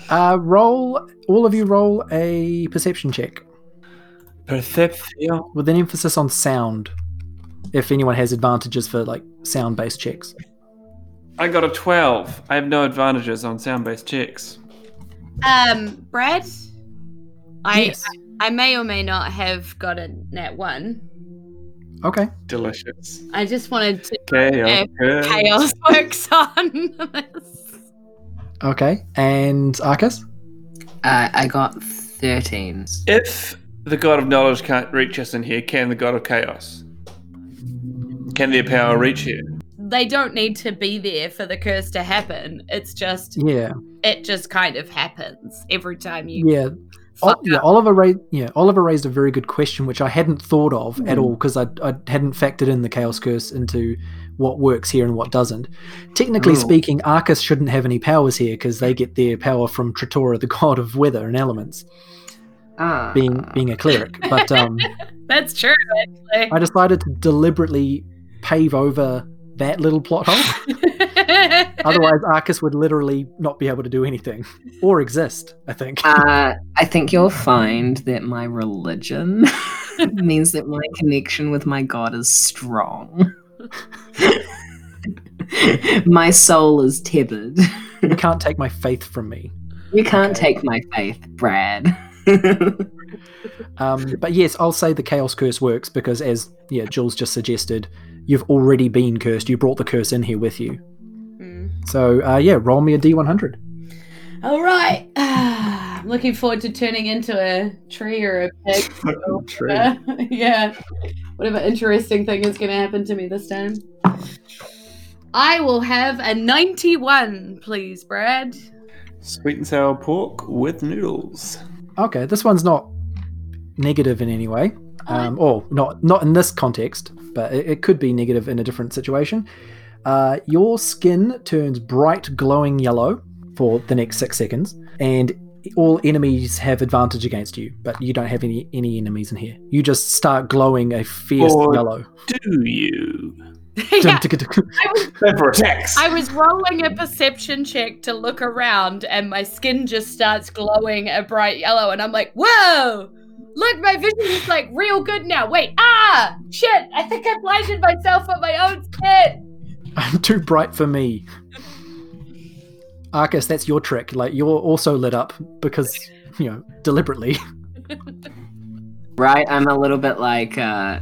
uh, roll all of you roll a perception check Perception. with an emphasis on sound. If anyone has advantages for like sound-based checks. I got a 12. I have no advantages on sound based checks. um, Brad, I Yes. I may or may not have got a nat one. Okay. Delicious. I just wanted to Chaos. chaos [LAUGHS] works on this. Okay. And Arcus. Uh, I got 13. If the God of Knowledge can't reach us in here, can the God of Chaos? Can their power reach here? They don't need to be there for the curse to happen. It's just Yeah. it just kind of happens every time you Yeah. O- fuck yeah. Oliver raised yeah Oliver raised a very good question, which I hadn't thought of Hmm. at all because I, I hadn't factored in the chaos curse into what works here and what doesn't. Technically Oh. speaking, Arcus shouldn't have any powers here because they get their power from Tritora, the [LAUGHS] god of weather and elements, Ah. being being a cleric. But um, [LAUGHS] That's true, actually. I decided to deliberately pave over that little plot hole. [LAUGHS] Otherwise, Arcus would literally not be able to do anything or exist. I think. Uh, I think you'll find that my religion [LAUGHS] means that my connection with my God is strong. [LAUGHS] my soul is tethered. You can't take my faith from me. You can't take my faith, Brad. Um, but yes, I'll say the chaos curse works because, as yeah, Jules just suggested, you've already been cursed. You brought the curse in here with you. Mm. So uh, yeah, roll me a d100. All right. [SIGHS] I'm looking forward to turning into a tree or a pig. [LAUGHS] True. Uh, [LAUGHS] yeah. Whatever interesting thing is going to happen to me this time. I will have a 91, please, Brad. Sweet and sour pork with noodles. Okay, this one's not negative in any way. Um, or not not in this context, but it, it could be negative in a different situation. Uh, your skin turns bright, glowing yellow for the next six seconds, and all enemies have advantage against you. But you don't have any any enemies in here. You just start glowing a fierce Or- yellow. Do you? [LAUGHS] yeah. I was, [LAUGHS] I was rolling a perception check to look around, and my skin just starts glowing a bright yellow, and I'm like, whoa! Look, my vision is like real good now. Wait, ah! Shit! I think I blinded myself on my own skin! I'm too bright for me. Arcus, that's your trick. Like you're also lit up because you know deliberately. [LAUGHS] right? I'm a little bit like uh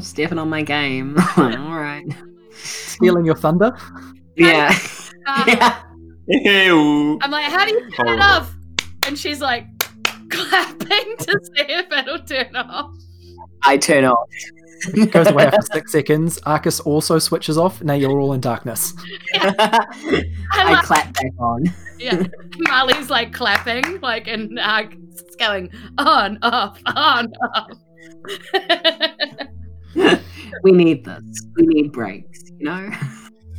stepping on my game. [LAUGHS] All right. Stealing your thunder. Yeah. Ah. [LAUGHS] yeah. I'm like, how do you turn it off? And she's like, [LAUGHS] clapping to see if it'll turn off. I turn off. [LAUGHS] Goes away after six seconds. Arcus also switches off. Now you're all in darkness. [LAUGHS] I I like, clap back on. yeah. Marley's like clapping, like, and uh, it's going on, off, on, off. we need this. We need breaks, you know?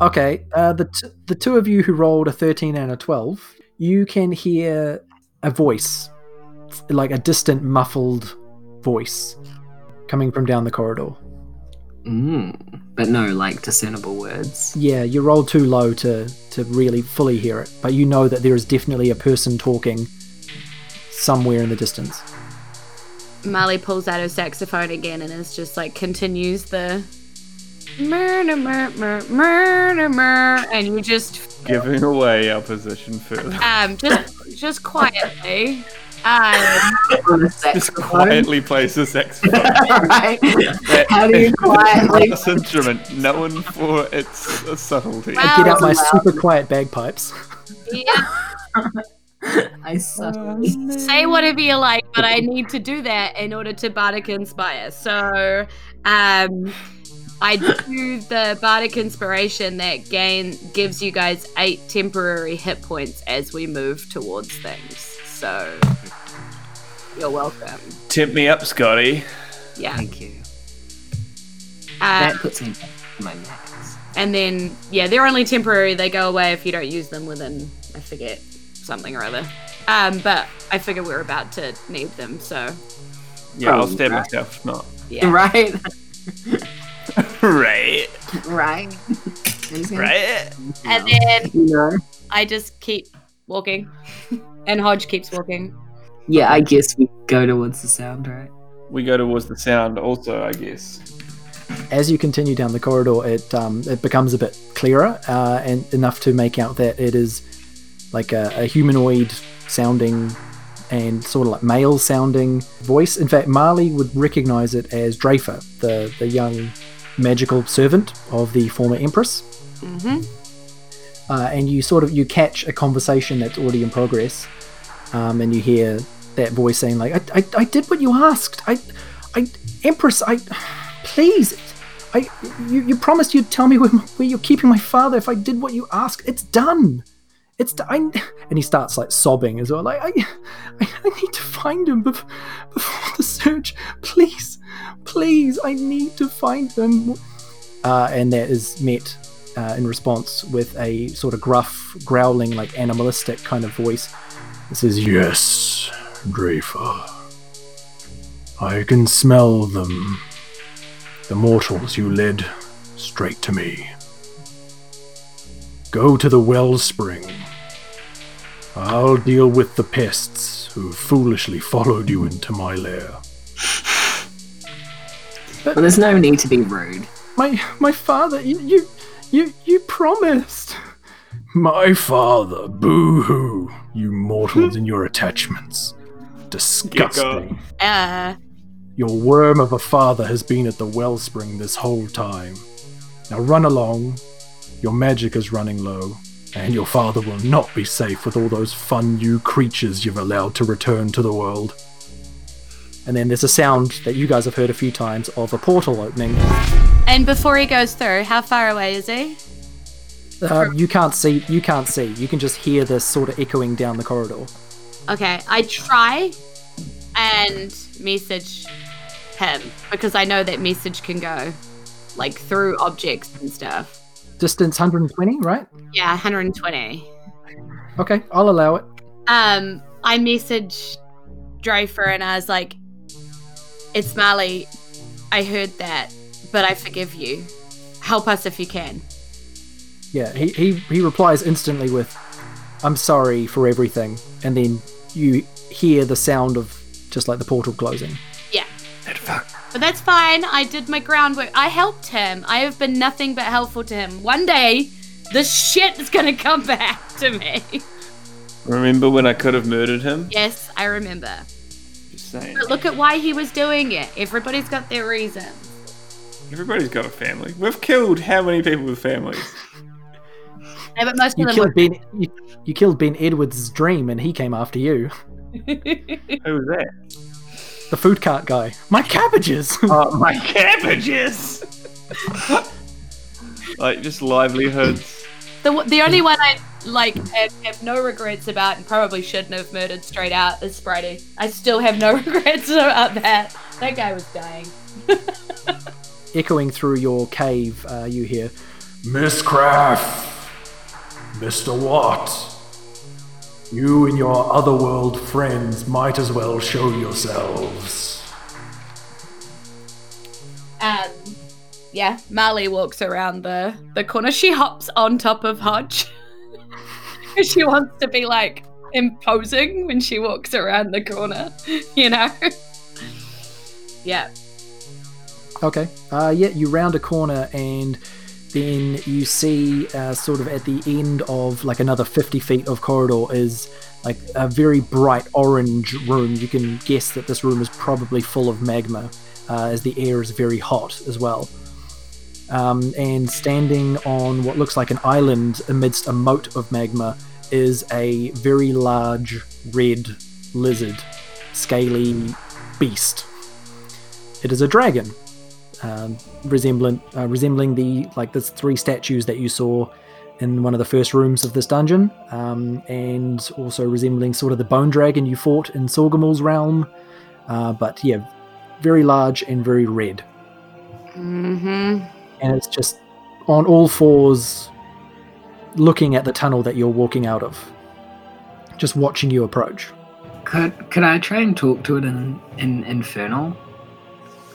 Okay, uh, the t- the two of you who rolled a thirteen and a twelve, you can hear a voice, like a distant, muffled voice, coming from down the corridor. Mm. But no, like discernible words. Yeah, you roll too low to to really fully hear it, but you know that there is definitely a person talking somewhere in the distance. Molly pulls out her saxophone again and is just like continues the murder, murder, murder, murder, and you just Giving away our position further. um just just quietly um [LAUGHS] Just quietly plays the saxophone. right? [LAUGHS] How do you quietly This instrument, known for its subtlety. Wow. Get out my loud. super quiet bagpipes. yeah, [LAUGHS] I suck. say whatever you like, but I need to do that in order to bardic inspire. So um I do the bardic inspiration that gain gives you guys eight temporary hit points as we move towards things. So you're welcome. Tip me up, Scotty. Yeah. Thank you. Uh, That puts me back to my max. and then yeah, they're only temporary. They go away if you don't use them within I forget something or other. Um, but I figure we're about to need them, so Yeah, I'll stab right. myself if not. yeah. [LAUGHS] Right? Right. Right. Right. And then You know? I just keep walking, [LAUGHS] and Hodge keeps walking. Yeah, I guess we go towards the sound, right? We go towards the sound also, I guess. As you continue down the corridor, it um, it becomes a bit clearer uh, and enough to make out that it is like a, a humanoid sounding and sort of like male sounding voice. In fact, Marley would recognize it as Drafer, the the young magical servant of the former empress. Mm-hmm. uh, and you sort of you catch a conversation that's already in progress, um, and you hear that voice saying like, I, I, "I did what you asked. I, I, Empress, I, please, I, you, you promised you'd tell me where, where you're keeping my father if I did what you asked. It's done. It's done." I, and he starts like sobbing as well. Like, I, I, need to find him bef- before the surge. Please, please, I need to find him. Uh, and that is met uh, in response with a sort of gruff, growling, like animalistic kind of voice. It says, Yes, Drafer. I can smell them. The mortals you led straight to me. Go to the wellspring. I'll deal with the pests who foolishly followed you into my lair. Well, there's no need to be rude. My my father, you you, You you promised. My father, boo hoo, you mortals and your attachments. Disgusting. Uh, Your worm of a father has been at the wellspring this whole time. Now run along. Your magic is running low, and your father will not be safe with all those fun new creatures you've allowed to return to the world. And then there's a sound that you guys have heard a few times of a portal opening. and before he goes through, how far away is he? Uh, you can't see. You can't see. You can just hear this sort of echoing down the corridor. Okay, I try and message him because I know that message can go like through objects and stuff. Distance 120, right? Yeah, 120. Okay, I'll allow it. Um, I messaged Drafer and I was like, "It's Marley. I heard that, but I forgive you. Help us if you can." Yeah, he, he, he replies instantly with, I'm sorry for everything. And then you hear the sound of just like the portal closing. Yeah. That fuck. But that's fine. I did my groundwork. I helped him. I have been nothing but helpful to him. One day, this shit is gonna come [LAUGHS] back to me. Remember when I could have murdered him? yes, I remember. Just saying. But look at why he was doing it. Everybody's got their reasons. Everybody's got a family. We've killed how many people with families? Yeah, but most You of them killed Ben you, you killed Ben Edwards' dream and he came after you. [LAUGHS] Who was that? The food cart guy. My cabbages! Oh, my cabbages! [LAUGHS] like, just livelihoods. The, the only one I like have, have no regrets about and probably shouldn't have murdered straight out is Spidey. I still have no [LAUGHS] regrets about that. That guy was dying. Echoing through your cave, uh, you hear, Miss Craft! Mr. Watt! You and your otherworld friends might as well show yourselves. Um, yeah, Marley walks around the, the corner. She hops on top of Hodge. [LAUGHS] she wants to be like imposing when she walks around the corner, you know? [LAUGHS] yeah. Okay. Uh, yeah, you round a corner and then you see uh, sort of at the end of like another 50 feet of corridor is like a very bright orange room. You can guess that this room is probably full of magma uh, as the air is very hot as well. Um, and standing on what looks like an island amidst a moat of magma is a very large red lizard, scaly beast. It is a dragon, um, resembling uh, resembling the like the three statues that you saw in one of the first rooms of this dungeon, um, and also resembling sort of the bone dragon you fought in Sorgamul's realm. Uh, but yeah, very large and very red, Mm-hmm. and it's just on all fours, looking at the tunnel that you're walking out of, just watching you approach. Could could I try and talk to it in, in Infernal?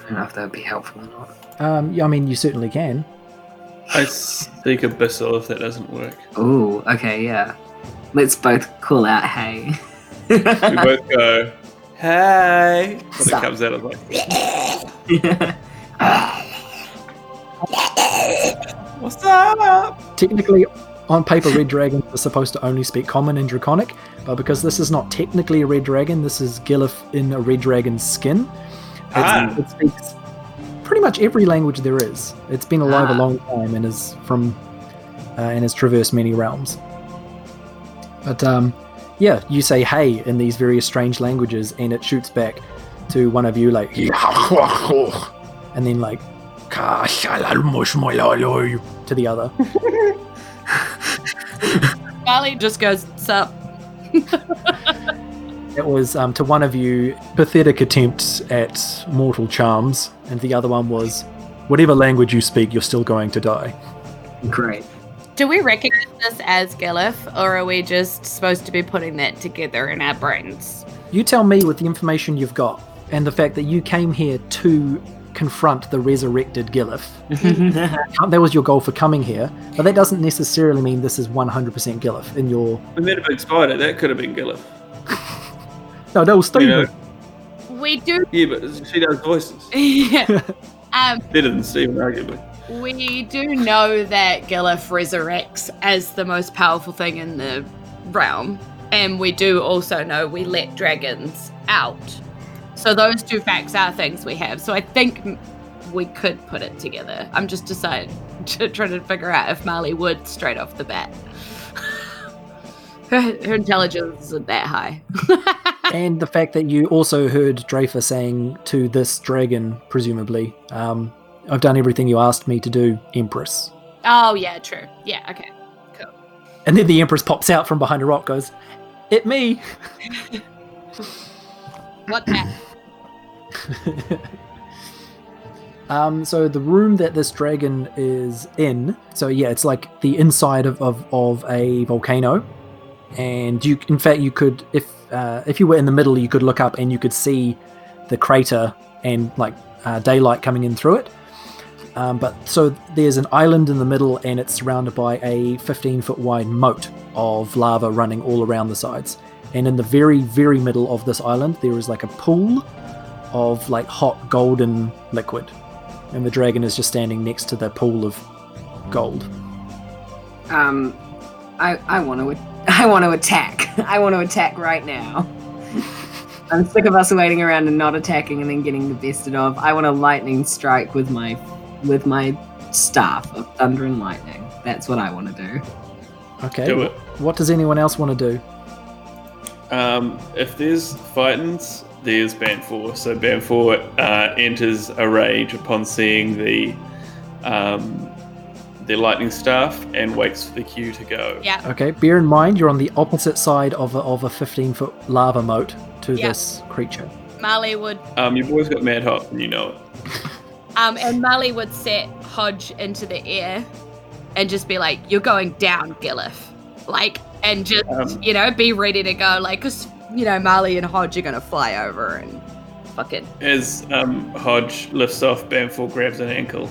I don't know if that would be helpful or not. Um, yeah, I mean, you certainly can. I speak Abyssal if that doesn't work. Oh, okay, yeah. Let's both call out hey. We [LAUGHS] both go, hey! When it comes out, I'm like, [LAUGHS] what's up? Technically, on paper, red dragons are supposed to only speak common and draconic, but because this is not technically a red dragon, this is Gilif in a red dragon's skin. It's, Ah. It speaks pretty much every language there is. It's been alive Ah. a long time and is from uh, and has traversed many realms. But um, yeah, you say "hey" in these various strange languages, and it shoots back to one of you like, [LAUGHS] and then like [LAUGHS] to the other. [LAUGHS] Marley just goes, sup. It was um, to one of you pathetic attempts at mortal charms, and the other one was whatever language you speak, you're still going to die. Great. Do we recognize this as Gilif, or are we just supposed to be putting that together in our brains? You tell me with the information you've got, and the fact that you came here to confront the resurrected Gilif. [LAUGHS] That was your goal for coming here, but that doesn't necessarily mean this is 100% Gilif in your. We met a big spider. That could have been Gillif. [LAUGHS] No, that was You Stephen. know? We do. Yeah, but she does voices. [LAUGHS] yeah. [LAUGHS] Um, Better than Steven, arguably. we do know that Gilif resurrects as the most powerful thing in the realm, and we do also know we let dragons out. So those two facts are things we have. So I think we could put it together. I'm just deciding [LAUGHS] to try to figure out if Marley would straight off the bat. Her, her intelligence isn't that high. [LAUGHS] and the fact that you also heard Drafer saying to this dragon, presumably, um, I've done everything you asked me to do, Empress. oh yeah, true. Yeah, okay. Cool. And then the Empress pops out from behind a rock, goes, It me! [LAUGHS] What that? [LAUGHS] Um, so the room that this dragon is in, so yeah, it's like the inside of, of, of a volcano, and you, in fact, you could, if uh, if you were in the middle, you could look up and you could see the crater and like uh, daylight coming in through it. Um, but so there's an island in the middle, and it's surrounded by a 15 foot wide moat of lava running all around the sides. And in the very, very middle of this island, there is like a pool of like hot golden liquid and the dragon is just standing next to the pool of gold. Um, I I want to [LAUGHS] I want to attack. [LAUGHS] I want to attack right now. I'm sick of us waiting around and not attacking and then getting the bested of. I want a lightning strike with my with my staff of thunder and lightning. That's what I want to do. Okay. Do it. What does anyone else want to do? Um, if there's fightings, there's Banfor. So Banfor uh, enters a rage upon seeing the um, the lightning staff and waits for the cue to go. Yeah. Okay. Bear in mind you're on the opposite side of a, of a 15 foot lava moat to Yeah. this creature. Marley would Um, your boy's got mad hot, and you know it. [LAUGHS] Um, and Marley would set Hodge into the air and just be like, You're going down, Gilif. Like, and just, Um, you know, be ready to go. Like, because, you know, Marley and Hodge are going to fly over and fucking. As um, Hodge lifts off, Banfor grabs an ankle.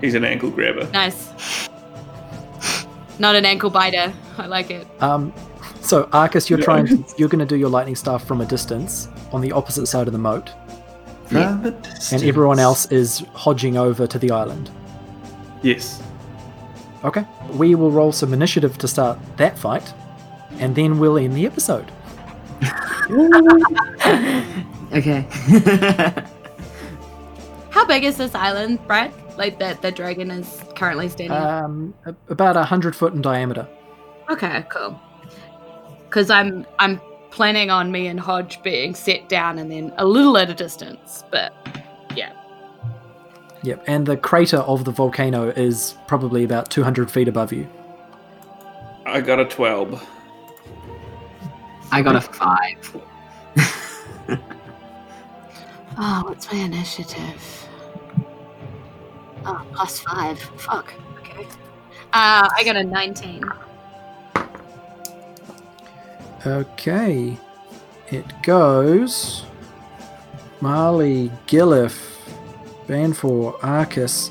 He's an ankle grabber. Nice. Not an ankle biter. I like it. Um, so Arcus, you're Yeah. trying. You're going to do your lightning staff from a distance on the opposite side of the moat, From a and everyone else is hodging over to the island. Yes. Okay. We will roll some initiative to start that fight, and then we'll end the episode. [LAUGHS] Okay. [LAUGHS] How big is this island, Brad? Like, that the dragon is currently standing? Um, about a hundred foot in diameter. Okay, cool. Because I'm I'm planning on me and Hodge being set down and then a little at a distance, but yeah. Yep, and the crater of the volcano is probably about 200 feet above you. I got a 12. I got a five. [LAUGHS] oh, what's my initiative? Oh, plus five. Fuck. Okay. Uh, I got a nineteen. Okay, it goes Marley, Gillif, Banfor, Arcus.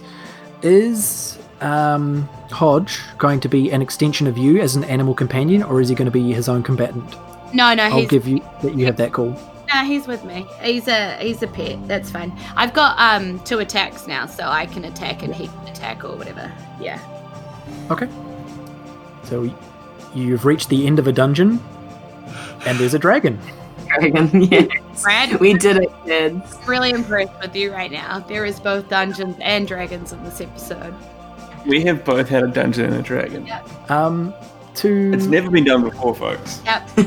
Is um, Hodge going to be an extension of you as an animal companion, or is he going to be his own combatant? No, no, he. I'll he's give you that you have that call. No, he's with me. He's a he's a pet. That's fine. I've got um two attacks now, so I can attack and he can attack or whatever. Yeah. Okay. So you've reached the end of a dungeon, and there's a dragon. Dragon, [LAUGHS] yes. Brad, We did it, kids. really impressed with you right now. There is both dungeons and dragons in this episode. We have both had a dungeon and a dragon. Yep. Um, to It's never been done before, folks. Yep. [LAUGHS] you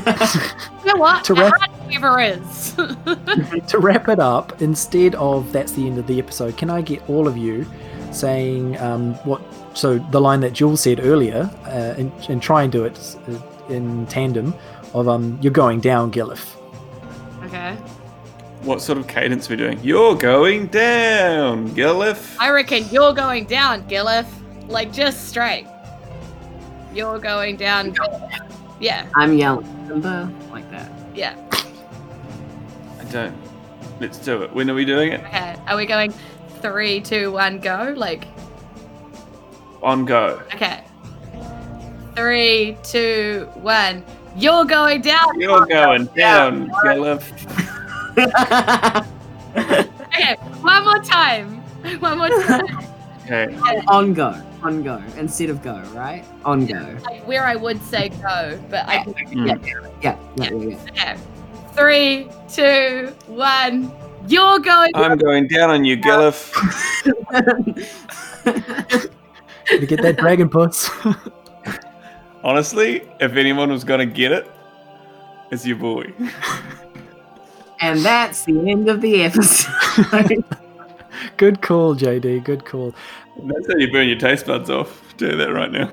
know what? To To wrap- never is. [LAUGHS] [LAUGHS] to wrap it up, instead of that's the end of the episode, can I get all of you saying um, what? So the line that Jules said earlier, uh, and, and try and do it uh, in tandem of um, "You're going down, Gillif." okay. What sort of cadence are we doing? You're going down, Gillif. I reckon you're going down, Gillif. Like just straight. You're going down. Gillif. Yeah, I'm yelling Simba like that. yeah. I don't. Let's do it. When are we doing it? Okay. Are we going three, two, one, go? Like, On go. okay. Three, two, one. You're going down. You're going down, Gillif. [LAUGHS] Okay, one more time. One more time. Okay. [LAUGHS] On go, on go instead of go, right? On go. Like where I would say go, but I can. Hmm. Yeah, yeah, yeah, yeah. Okay. Three, two, one. You're going. I'm going down on you, Gillif. [LAUGHS] To get that dragon puss. [LAUGHS] Honestly, if anyone was gonna get it, it's your boy. [LAUGHS] and that's the end of the episode. good call, JD. Good call. That's how you burn your taste buds off. Do that right now.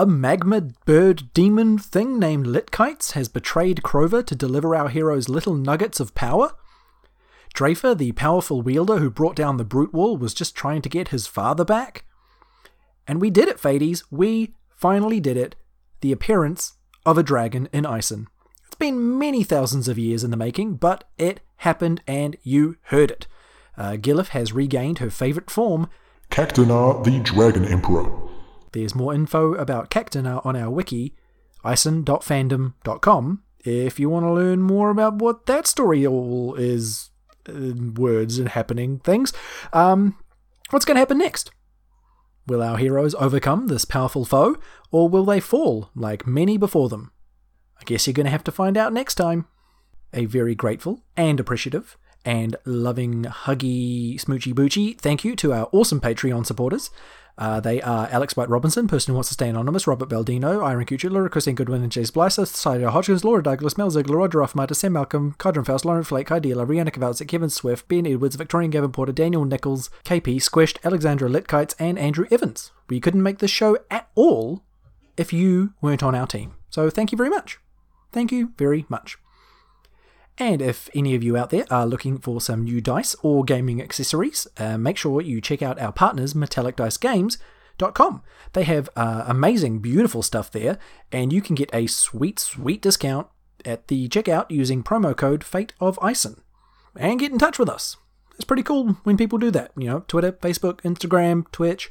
A magma bird demon thing named Litkites has betrayed Crover to deliver our heroes little nuggets of power. Drafer, the powerful wielder who brought down the Brute Wall, was just trying to get his father back. And we did it, Fades. We finally did it. The appearance of a dragon in Ison. It's been many thousands of years in the making, but it happened and you heard it. Uh, Gillif has regained her favourite form, Cactanar, the Dragon Emperor. There's more info about Cactanar on our wiki, ison.fandom.com, if you want to learn more about what that story all is, uh, words and happening things. Um, what's going to happen next? Will our heroes overcome this powerful foe, or will they fall like many before them? I guess you're going to have to find out next time. A very grateful and appreciative and loving, huggy, smoochy boochy thank you to our awesome Patreon supporters. Uh, they are Alex White Robinson, person who wants to stay anonymous, Robert Baldino, Iron Laura Christine Goodwin, and Jace Blyser, Cider Hodgkins, Laura Douglas, Mel Ziegler, Roger Offmatter, Sam Malcolm, Cadron Faust, Lauren Flake, Kai Dealer, Rihanna Kavalzik, Kevin Swift, Ben Edwards, Victorian Gavin Porter, Daniel Nichols, KP, Squished, Alexandra Litkites, and Andrew Evans. We couldn't make this show at all if you weren't on our team. So thank you very much. Thank you very much. And if any of you out there are looking for some new dice or gaming accessories, uh, make sure you check out our partners, metallic dice metallicdicegames.com. They have uh, amazing, beautiful stuff there, and you can get a sweet, sweet discount at the checkout using promo code Fate of Ison. And get in touch with us. It's pretty cool when people do that. You know, Twitter, Facebook, Instagram, Twitch.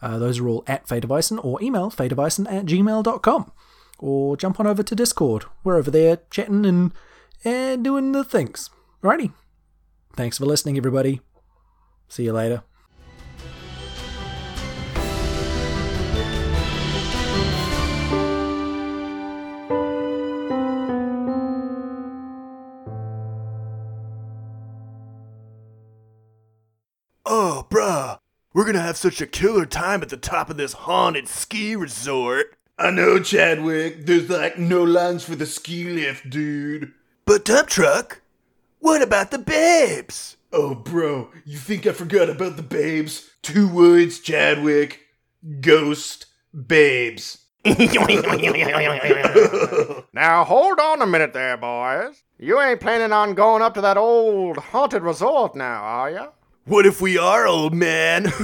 Uh, those are all at Fate of Ison, or email fateofison at gmail.com. Or jump on over to Discord. We're over there chatting and and doing the things. Alrighty. Thanks for listening, everybody. See you later. Oh, bruh, we're gonna have such a killer time at the top of this haunted ski resort. I know, Chadwick, there's like no lines for the ski lift, dude. But dump truck, what about the babes? Oh, bro, you think I forgot about the babes? Two words, Chadwick. Ghost babes. [LAUGHS] [LAUGHS] Now hold on a minute there, boys. You ain't planning on going up to that old haunted resort now, are ya? What if we are, old man? [LAUGHS]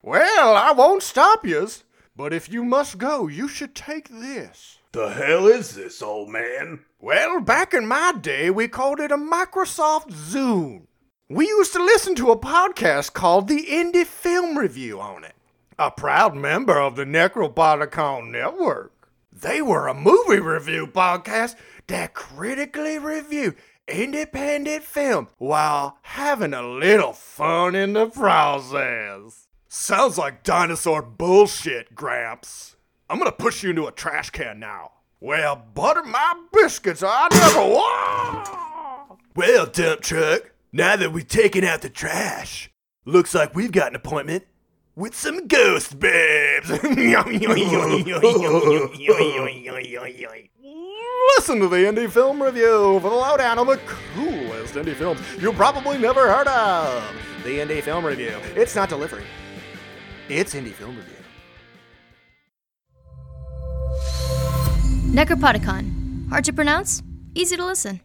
Well, I won't stop yous. But if you must go, you should take this. The hell is this, old man? Well, back in my day, we called it a Microsoft Zune. We used to listen to a podcast called the Indie Film Review on it. A proud member of the Necropodicon Network. They were a movie review podcast that critically reviewed independent film while having a little fun in the process. Sounds like dinosaur bullshit, Gramps. I'm gonna push you into a trash can now. Well, butter my biscuits, I never. Well, dump truck, now that we've taken out the trash, looks like we've got an appointment with some ghost babes. [LAUGHS] Listen to the Indie Film Review for the lowdown on the coolest indie films you probably never heard of. The Indie Film Review. It's not delivery. It's Indie Film Review. Necropodicon. Hard to pronounce? Easy to listen.